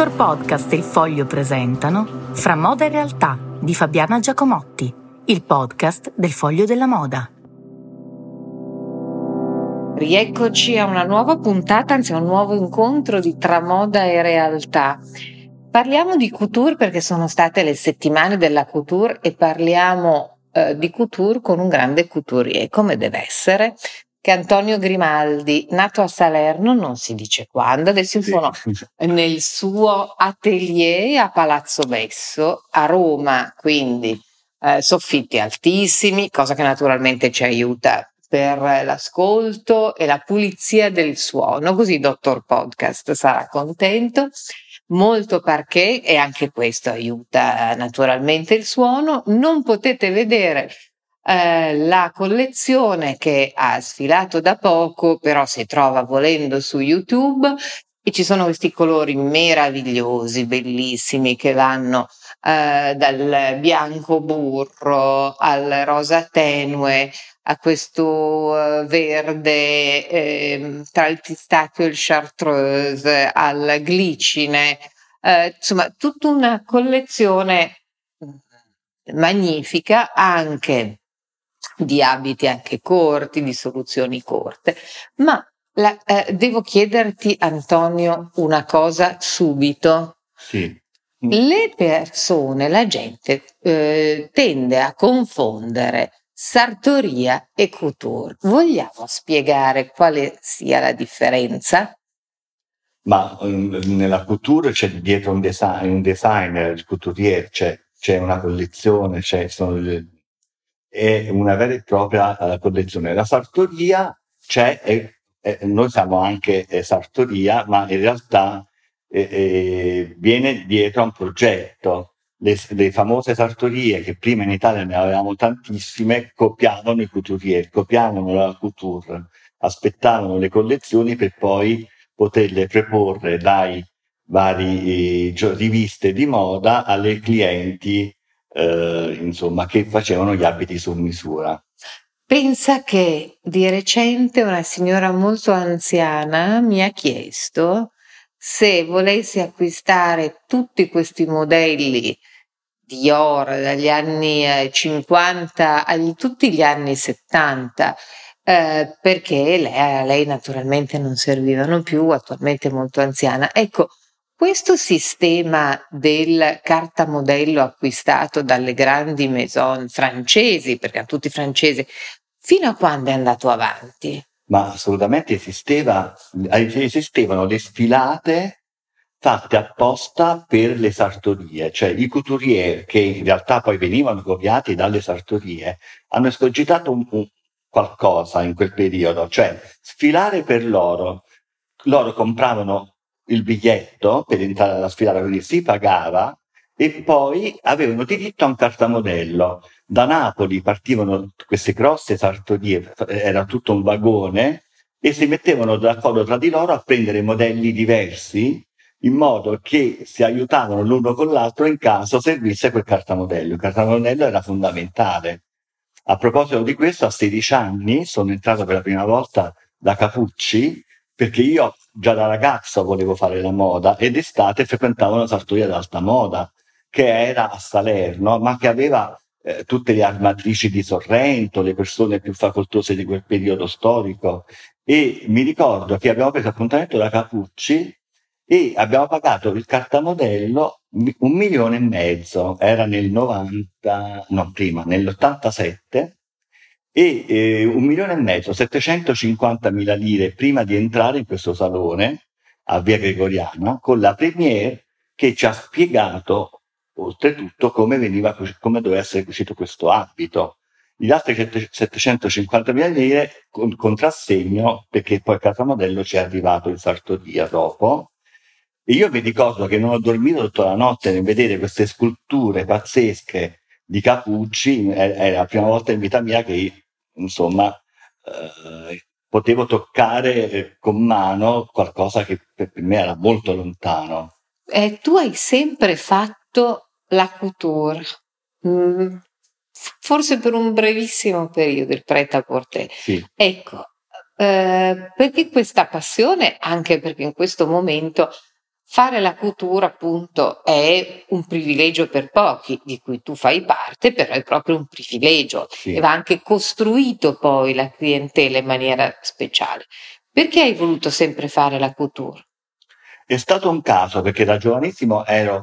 Dottor Podcast e il Foglio presentano Fra moda e realtà di Fabiana Giacomotti, il podcast del Foglio della Moda. Rieccoci a una nuova puntata, anzi a un nuovo incontro di Tra moda e realtà. Parliamo di couture perché sono state le settimane della couture e parliamo eh, di couture con un grande couturier, come deve essere, che Antonio Grimaldi, nato a Salerno, non si dice quando, adesso sì. sono nel suo atelier a Palazzo Besso, a Roma, quindi eh, soffitti altissimi, cosa che naturalmente ci aiuta per l'ascolto e la pulizia del suono, così Dottor Podcast sarà contento. Molto parquet e anche questo aiuta naturalmente il suono. Non potete vedere eh, la collezione che ha sfilato da poco, però si trova volendo su YouTube e ci sono questi colori meravigliosi, bellissimi, che vanno eh, dal bianco burro al rosa tenue a questo uh, verde eh, tra il pistacchio e il chartreuse al glicine, eh, insomma tutta una collezione mm, magnifica anche di abiti anche corti, di soluzioni corte. Ma la, eh, devo chiederti, Antonio, una cosa subito. Sì. Le persone, la gente eh, tende a confondere sartoria e couture. Vogliamo spiegare quale sia la differenza? Ma um, nella couture c'è dietro un, design, un designer, il couturier, c'è, c'è una collezione, c'è, sono le, è una vera e propria uh, collezione. La sartoria c'è, e, e noi siamo anche eh, sartoria, ma in realtà eh, eh, viene dietro a un progetto. Le, le, famose sartorie, che prima in Italia ne avevamo tantissime, copiavano i couturier, copiavano la couture, aspettavano le collezioni per poi poterle preporre dai vari eh, riviste di moda alle clienti eh, insomma, che facevano gli abiti su misura. Pensa che di recente una signora molto anziana mi ha chiesto se volessi acquistare tutti questi modelli Dior dagli anni 50 eh, a tutti gli anni 70 eh, perché lei, a lei naturalmente non servivano più, attualmente molto anziana. Ecco, questo sistema del cartamodello acquistato dalle grandi maison francesi, perché a tutti francesi, fino a quando è andato avanti? Ma assolutamente esisteva, esistevano le sfilate fatte apposta per le sartorie, cioè i couturier che in realtà poi venivano copiati dalle sartorie, hanno escogitato un, un, qualcosa in quel periodo, cioè sfilare per loro. Loro compravano il biglietto per entrare alla sfilata, quindi si pagava e poi avevano diritto a un cartamodello. Da Napoli partivano queste grosse sartorie, era tutto un vagone, e si mettevano d'accordo tra di loro a prendere modelli diversi in modo che si aiutavano l'uno con l'altro in caso servisse quel cartamodello. Il cartamodello era fondamentale. A proposito di questo, a 16 anni sono entrato per la prima volta da Capucci perché io già da ragazzo volevo fare la moda ed estate frequentavo una sartoria d'alta moda che era a Salerno, ma che aveva eh, tutte le armatrici di Sorrento, le persone più facoltose di quel periodo storico. E mi ricordo che abbiamo preso appuntamento da Capucci e abbiamo pagato il cartamodello un milione e mezzo, era nel 90, no prima, nell'87 e eh, un milione e mezzo, 750 mila lire prima di entrare in questo salone a Via Gregoriana con la premiere che ci ha spiegato oltretutto come, veniva, come doveva essere cucito questo abito. Gli altri 750 mila lire con contrassegno perché poi il cartamodello ci è arrivato in sartoria dopo. E io mi ricordo che non ho dormito tutta la notte nel vedere queste sculture pazzesche di Capucci, è, la prima volta in vita mia che, insomma, eh, potevo toccare con mano qualcosa che per me era molto lontano. Eh, tu hai sempre fatto la couture, mm, forse per un brevissimo periodo, il prêt-à-porter. Sì. Ecco, eh, perché questa passione? Anche perché in questo momento Fare la couture appunto è un privilegio per pochi, di cui tu fai parte, però è proprio un privilegio Sì. e va anche costruito poi la clientela in maniera speciale. Perché hai voluto sempre fare la couture? È stato un caso perché da giovanissimo ero,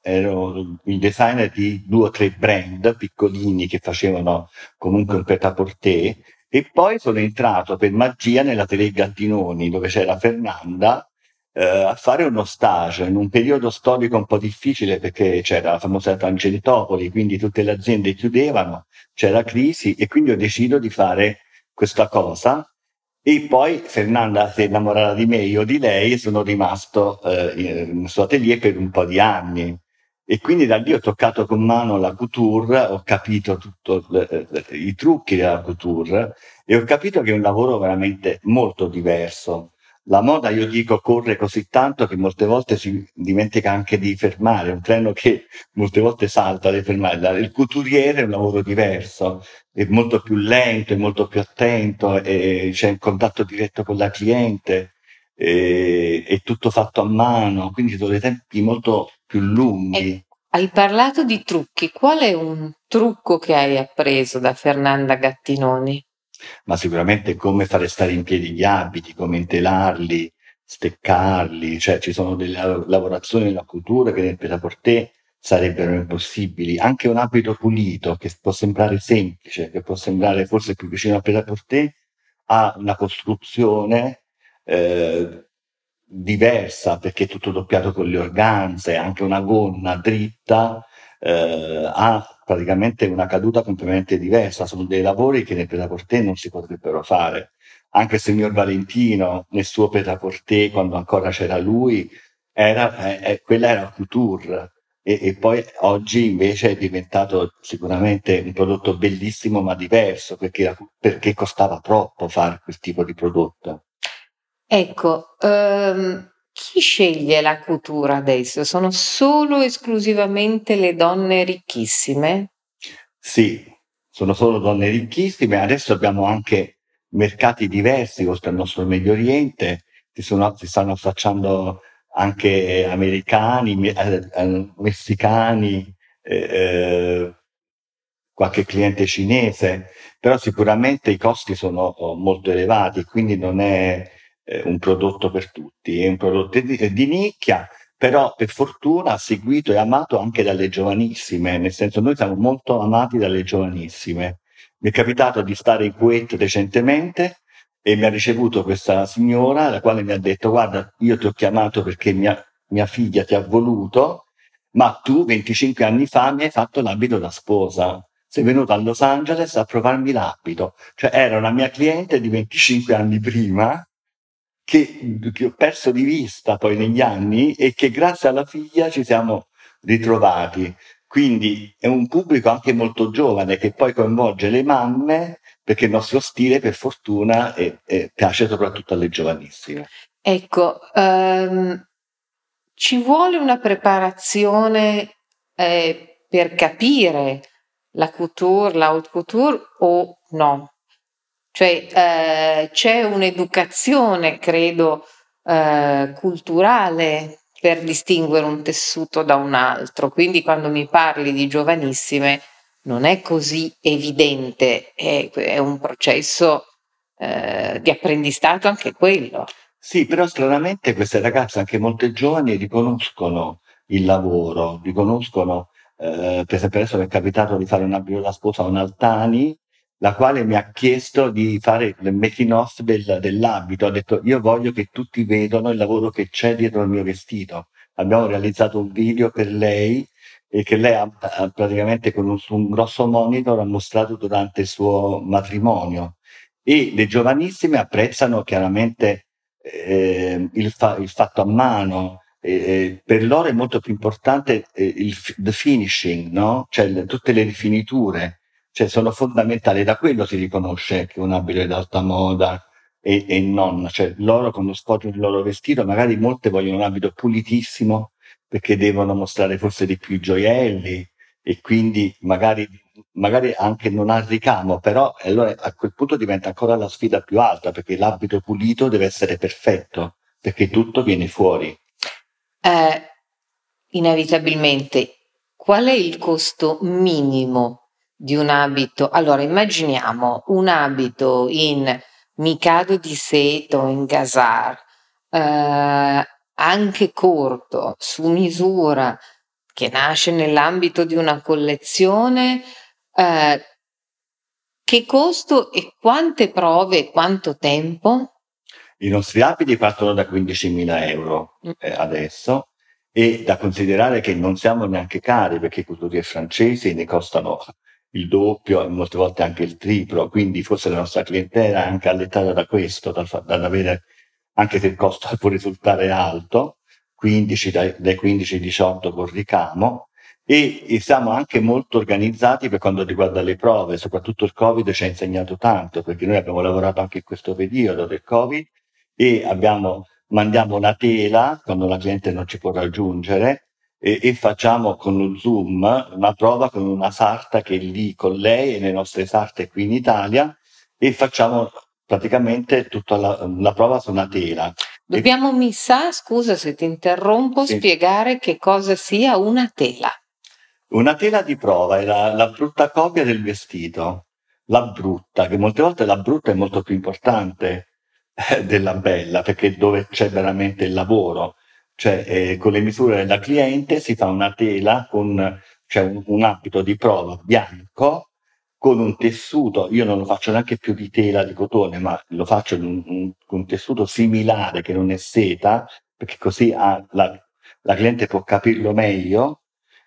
ero il designer di due o tre brand piccolini che facevano comunque un pret-à-porter e poi sono entrato per magia nella Tele Gattinoni dove c'era Fernanda eh, a fare uno stage in un periodo storico un po' difficile perché c'era la famosa Tangentopoli, quindi tutte le aziende chiudevano, c'era crisi e quindi ho deciso di fare questa cosa e poi Fernanda si è innamorata di me, io di lei, e sono rimasto eh, nel suo atelier per un po' di anni. E quindi da lì ho toccato con mano la couture, ho capito tutti i trucchi della couture e ho capito che è un lavoro veramente molto diverso. La moda, io dico, corre così tanto che molte volte si dimentica anche di fermare, un treno che molte volte salta di fermare. Il couturiere è un lavoro diverso, è molto più lento, è molto più attento, e c'è un contatto diretto con la cliente, e, è tutto fatto a mano, quindi sono dei tempi molto più lunghi. Eh, hai parlato di trucchi, qual è un trucco che hai appreso da Fernanda Gattinoni? Ma sicuramente come fare stare in piedi gli abiti, come intelarli, steccarli, cioè ci sono delle lavorazioni nella cultura che nel pret sarebbero impossibili. Anche un abito pulito, che può sembrare semplice, che può sembrare forse più vicino al pret ha una costruzione eh, diversa perché è tutto doppiato con le organze, anche una gonna dritta eh, ha praticamente una caduta completamente diversa. Sono dei lavori che nel pret non si potrebbero fare. Anche il signor Valentino nel suo pret quando ancora c'era lui, era, eh, eh, quella era couture. E, e, poi oggi invece è diventato sicuramente un prodotto bellissimo ma diverso perché, perché costava troppo fare quel tipo di prodotto. Ecco, um, chi sceglie la couture adesso? Sono solo esclusivamente le donne ricchissime? Sì, sono solo donne ricchissime. Adesso abbiamo anche mercati diversi oltre al nostro Medio Oriente, si, sono, si stanno affacciando anche americani, eh, eh, messicani, eh, eh, qualche cliente cinese, però sicuramente i costi sono oh, molto elevati, quindi non è eh, un prodotto per tutti, è un prodotto di, di nicchia, però per fortuna seguito e amato anche dalle giovanissime, nel senso noi siamo molto amati dalle giovanissime. Mi è capitato di stare in Kuwait recentemente e mi ha ricevuto questa signora, la quale mi ha detto guarda, io ti ho chiamato perché mia, mia figlia ti ha voluto, ma tu 25 anni fa mi hai fatto l'abito da sposa. Sei venuto a Los Angeles a provarmi l'abito. Cioè era una mia cliente di 25 anni prima che, che, ho perso di vista poi negli anni e che grazie alla figlia ci siamo ritrovati. Quindi è un pubblico anche molto giovane che poi coinvolge le mamme perché il nostro stile per fortuna è, è, piace soprattutto alle giovanissime. Ecco, um, ci vuole una preparazione eh, per capire la couture, la haute couture o no? Cioè eh, c'è un'educazione, credo, eh, culturale per distinguere un tessuto da un altro. Quindi quando mi parli di giovanissime non è così evidente, è, è un processo eh, di apprendistato anche quello. Sì, però stranamente queste ragazze, anche molte giovani, riconoscono il lavoro, riconoscono, eh, per esempio adesso mi è capitato di fare un abito da sposa a un Altani, la quale mi ha chiesto di fare il making off del, dell'abito. Ha detto io voglio che tutti vedano il lavoro che c'è dietro il mio vestito. Abbiamo realizzato un video per lei e che lei ha, ha praticamente con un, un, grosso monitor ha mostrato durante il suo matrimonio. E le giovanissime apprezzano chiaramente eh, il, fa, il, fatto a mano. Eh, per loro è molto più importante eh, il the finishing, no? Cioè le, tutte le rifiniture cioè sono fondamentali, da quello si riconosce che un abito è d'alta moda e, e non, cioè loro quando sfoggiano il loro vestito, magari molte vogliono un abito pulitissimo perché devono mostrare forse di più gioielli e quindi magari, magari anche non ha ricamo, però allora a quel punto diventa ancora la sfida più alta perché l'abito pulito deve essere perfetto perché tutto viene fuori. eh, inevitabilmente qual è il costo minimo di un abito? Allora immaginiamo un abito in Mikado di Seto, in Gazar, eh, anche corto, su misura, che nasce nell'ambito di una collezione, eh, che costo e quante prove e quanto tempo? I nostri abiti partono da 15.000 euro mm. eh, adesso e da considerare che non siamo neanche cari perché i couturier francesi ne costano il doppio e molte volte anche il triplo, quindi forse la nostra clientela è anche allettata da questo, dal, dal avere, anche se il costo può risultare alto, 15, dai, dai 15 ai 18 con ricamo, e, e, siamo anche molto organizzati per quanto riguarda le prove, soprattutto il Covid ci ha insegnato tanto, perché noi abbiamo lavorato anche in questo periodo del Covid e abbiamo, mandiamo una tela quando la cliente non ci può raggiungere e, e, facciamo con lo Zoom una prova con una sarta che è lì con lei e le nostre sarte qui in Italia e facciamo praticamente tutta la, la prova su una tela. Dobbiamo, mi sa, scusa se ti interrompo, sì. spiegare che cosa sia una tela. Una tela di prova è la, la brutta copia del vestito, la brutta, che molte volte la brutta è molto più importante eh, della bella, perché dove c'è veramente il lavoro, cioè eh, con le misure della cliente si fa una tela con cioè un, un abito di prova bianco con un tessuto, io non lo faccio neanche più di tela di cotone, ma lo faccio con un, un, tessuto similare che non è seta, perché così ha, la, la, cliente può capirlo meglio,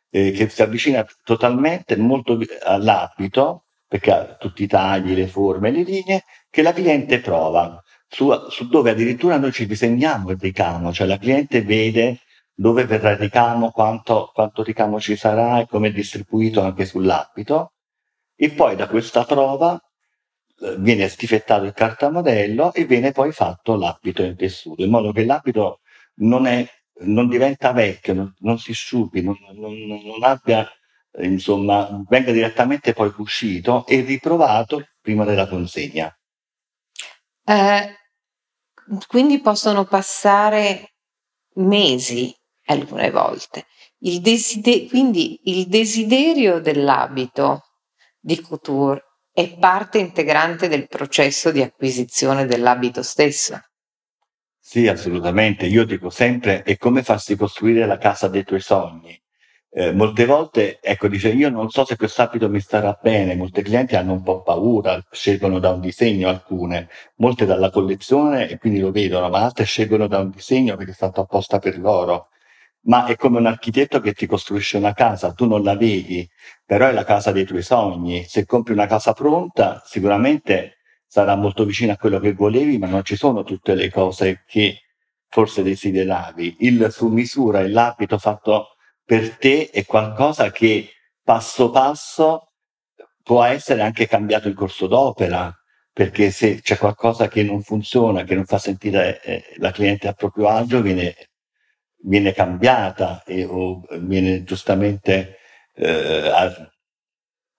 eh, che si avvicina totalmente molto all'abito, perché ha tutti i tagli, le forme, le linee, che la cliente prova, su, su dove addirittura noi ci disegniamo il ricamo, cioè la cliente vede dove verrà il ricamo, quanto, quanto ricamo ci sarà e come è distribuito anche sull'abito e poi da questa prova eh, viene stifettato il cartamodello e viene poi fatto l'abito in tessuto, in modo che l'abito non, è, non diventa vecchio, non, non si sciupi, non, non, abbia, insomma, venga direttamente poi cucito e riprovato prima della consegna. Eh, quindi possono passare mesi alcune volte. Il deside- quindi il desiderio dell'abito di couture è parte integrante del processo di acquisizione dell'abito stesso. Sì, assolutamente. Io dico sempre, è come farsi costruire la casa dei tuoi sogni. Eh, molte volte, ecco, dice, io non so se questo abito mi starà bene, molti clienti hanno un po' paura, scelgono da un disegno alcune, molte dalla collezione e quindi lo vedono, ma altre scelgono da un disegno perché è fatto apposta per loro ma è come un architetto che ti costruisce una casa, tu non la vedi, però è la casa dei tuoi sogni. Se compri una casa pronta, sicuramente sarà molto vicina a quello che volevi, ma non ci sono tutte le cose che forse desideravi. Il su misura e l'abito fatto per te è qualcosa che passo passo può essere anche cambiato in corso d'opera, perché se c'è qualcosa che non funziona, che non fa sentire eh, la cliente a proprio agio, viene viene cambiata e, o viene giustamente eh,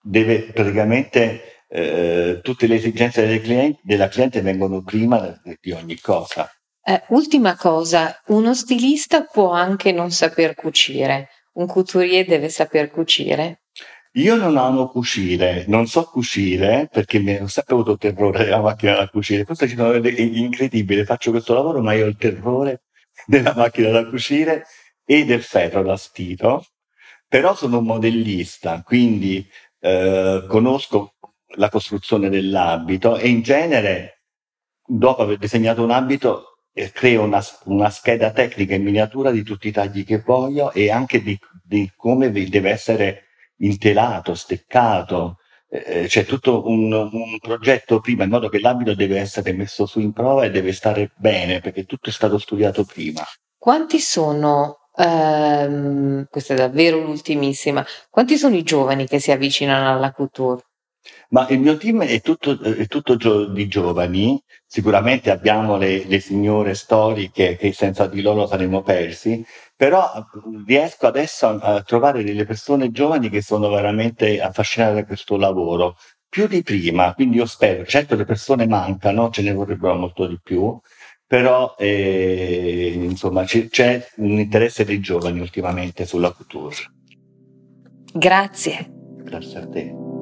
deve praticamente eh, tutte le esigenze clienti, della cliente vengono prima di ogni cosa. Eh, ultima cosa, uno stilista può anche non saper cucire, un couturier deve saper cucire. Io non amo cucire, non so cucire perché mi ho sempre avuto terrore della macchina da cucire. Questo è incredibile, faccio questo lavoro ma io ho il terrore della macchina da cucire e del ferro da stiro, però sono un modellista, quindi eh, conosco la costruzione dell'abito e in genere, dopo aver disegnato un abito, eh, creo una, una, scheda tecnica in miniatura di tutti i tagli che voglio e anche di, di come deve essere intelato, steccato, eh, c'è tutto un, un, progetto prima, in modo che l'abito deve essere messo su in prova e deve stare bene, perché tutto è stato studiato prima. Quanti sono, ehm, questa è davvero l'ultimissima, quanti sono i giovani che si avvicinano alla couture? Ma il mio team è tutto, è tutto gio- di giovani, sicuramente abbiamo le, le, signore storiche che senza di loro saremmo persi, però riesco adesso a, a trovare delle persone giovani che sono veramente affascinate da questo lavoro, più di prima, quindi io spero, certo le persone mancano, ce ne vorrebbero molto di più, però eh, insomma c- c'è un interesse dei giovani ultimamente sulla couture. Grazie. Grazie a te.